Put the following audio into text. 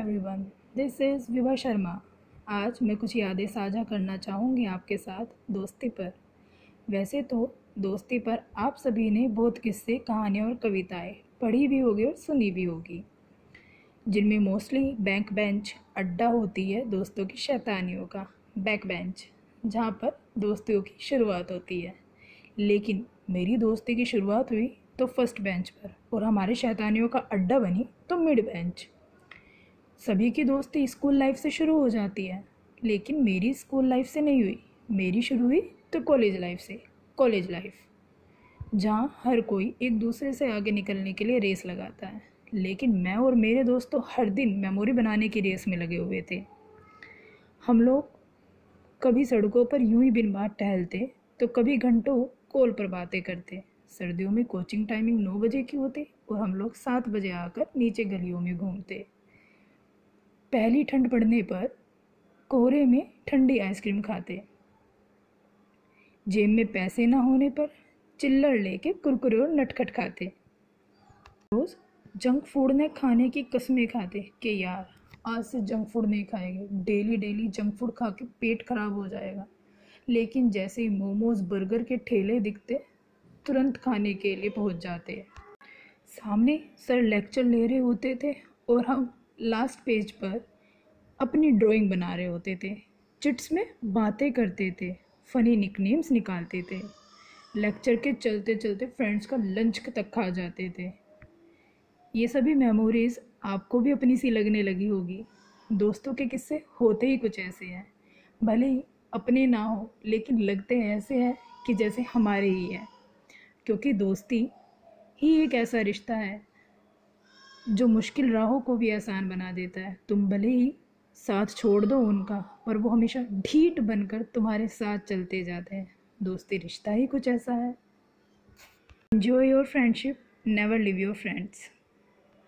Everyone this is Vibha Sharma आज मैं कुछ यादें साझा करना चाहूँगी आपके साथ दोस्ती पर। वैसे तो दोस्ती पर आप सभी ने बहुत किस्से, कहानियाँ और कविताएँ पढ़ी भी होगी और सुनी भी होगी, जिनमें मोस्टली बैंक बेंच अड्डा होती है दोस्तों की शैतानियों का बैक बेंच जहाँ पर दोस्तियों की शुरुआत होती है। लेकिन मेरी दोस्ती की शुरुआत हुई तो फ़र्स्ट बेंच पर और हमारे शैतानियों का अड्डा बनी तो मिड बेंच सभी की दोस्ती स्कूल लाइफ से शुरू हो जाती है। लेकिन मेरी स्कूल लाइफ से नहीं हुई। मेरी शुरू हुई तो कॉलेज लाइफ से, कॉलेज लाइफ। जहाँ हर कोई एक दूसरे से आगे निकलने के लिए रेस लगाता है। लेकिन मैं और मेरे दोस्त तो हर दिन मेमोरी बनाने की रेस में लगे हुए थे। हम लोग कभी सड़कों पर यूँ ही बिन बात टहलते तो कभी घंटों कॉल पर बातें करते। सर्दियों में कोचिंग टाइमिंग नौ बजे की होती और हम लोग सात बजे आकर नीचे गलियों में घूमते। पहली ठंड पड़ने पर कोहरे में ठंडी आइसक्रीम खाते जेब में पैसे ना होने पर चिल्लर लेके कुरकुरे और नटखट खाते रोज़ जंक फ़ूड ने खाने की कस्में खाते कि यार, आज से जंक फ़ूड नहीं खाएँगे। डेली डेली जंक फ़ूड खा के पेट खराब हो जाएगा। लेकिन जैसे ही मोमोज, बर्गर के ठेले दिखते, तुरंत खाने के लिए पहुँच जाते सामने सर लेक्चर ले रहे होते थे और हम लास्ट पेज पर अपनी ड्राइंग बना रहे होते थे। चिट्स में बातें करते थे फ़नी निकनेम्स निकालते थे। लेक्चर के चलते चलते फ्रेंड्स का लंच तक खा जाते थे। ये सभी मेमोरीज़ आपको भी अपनी सी लगने लगी होगी। दोस्तों के किस्से होते ही कुछ ऐसे हैं। भले ही अपने ना हो, लेकिन लगते ऐसे हैं कि जैसे हमारे ही हैं। क्योंकि दोस्ती ही एक ऐसा रिश्ता है जो मुश्किल राहों को भी आसान बना देता है। तुम भले ही साथ छोड़ दो उनका, पर वो हमेशा ढीठ बनकर तुम्हारे साथ चलते जाते हैं। दोस्ती, रिश्ता ही कुछ ऐसा है। Enjoy your friendship never leave your friends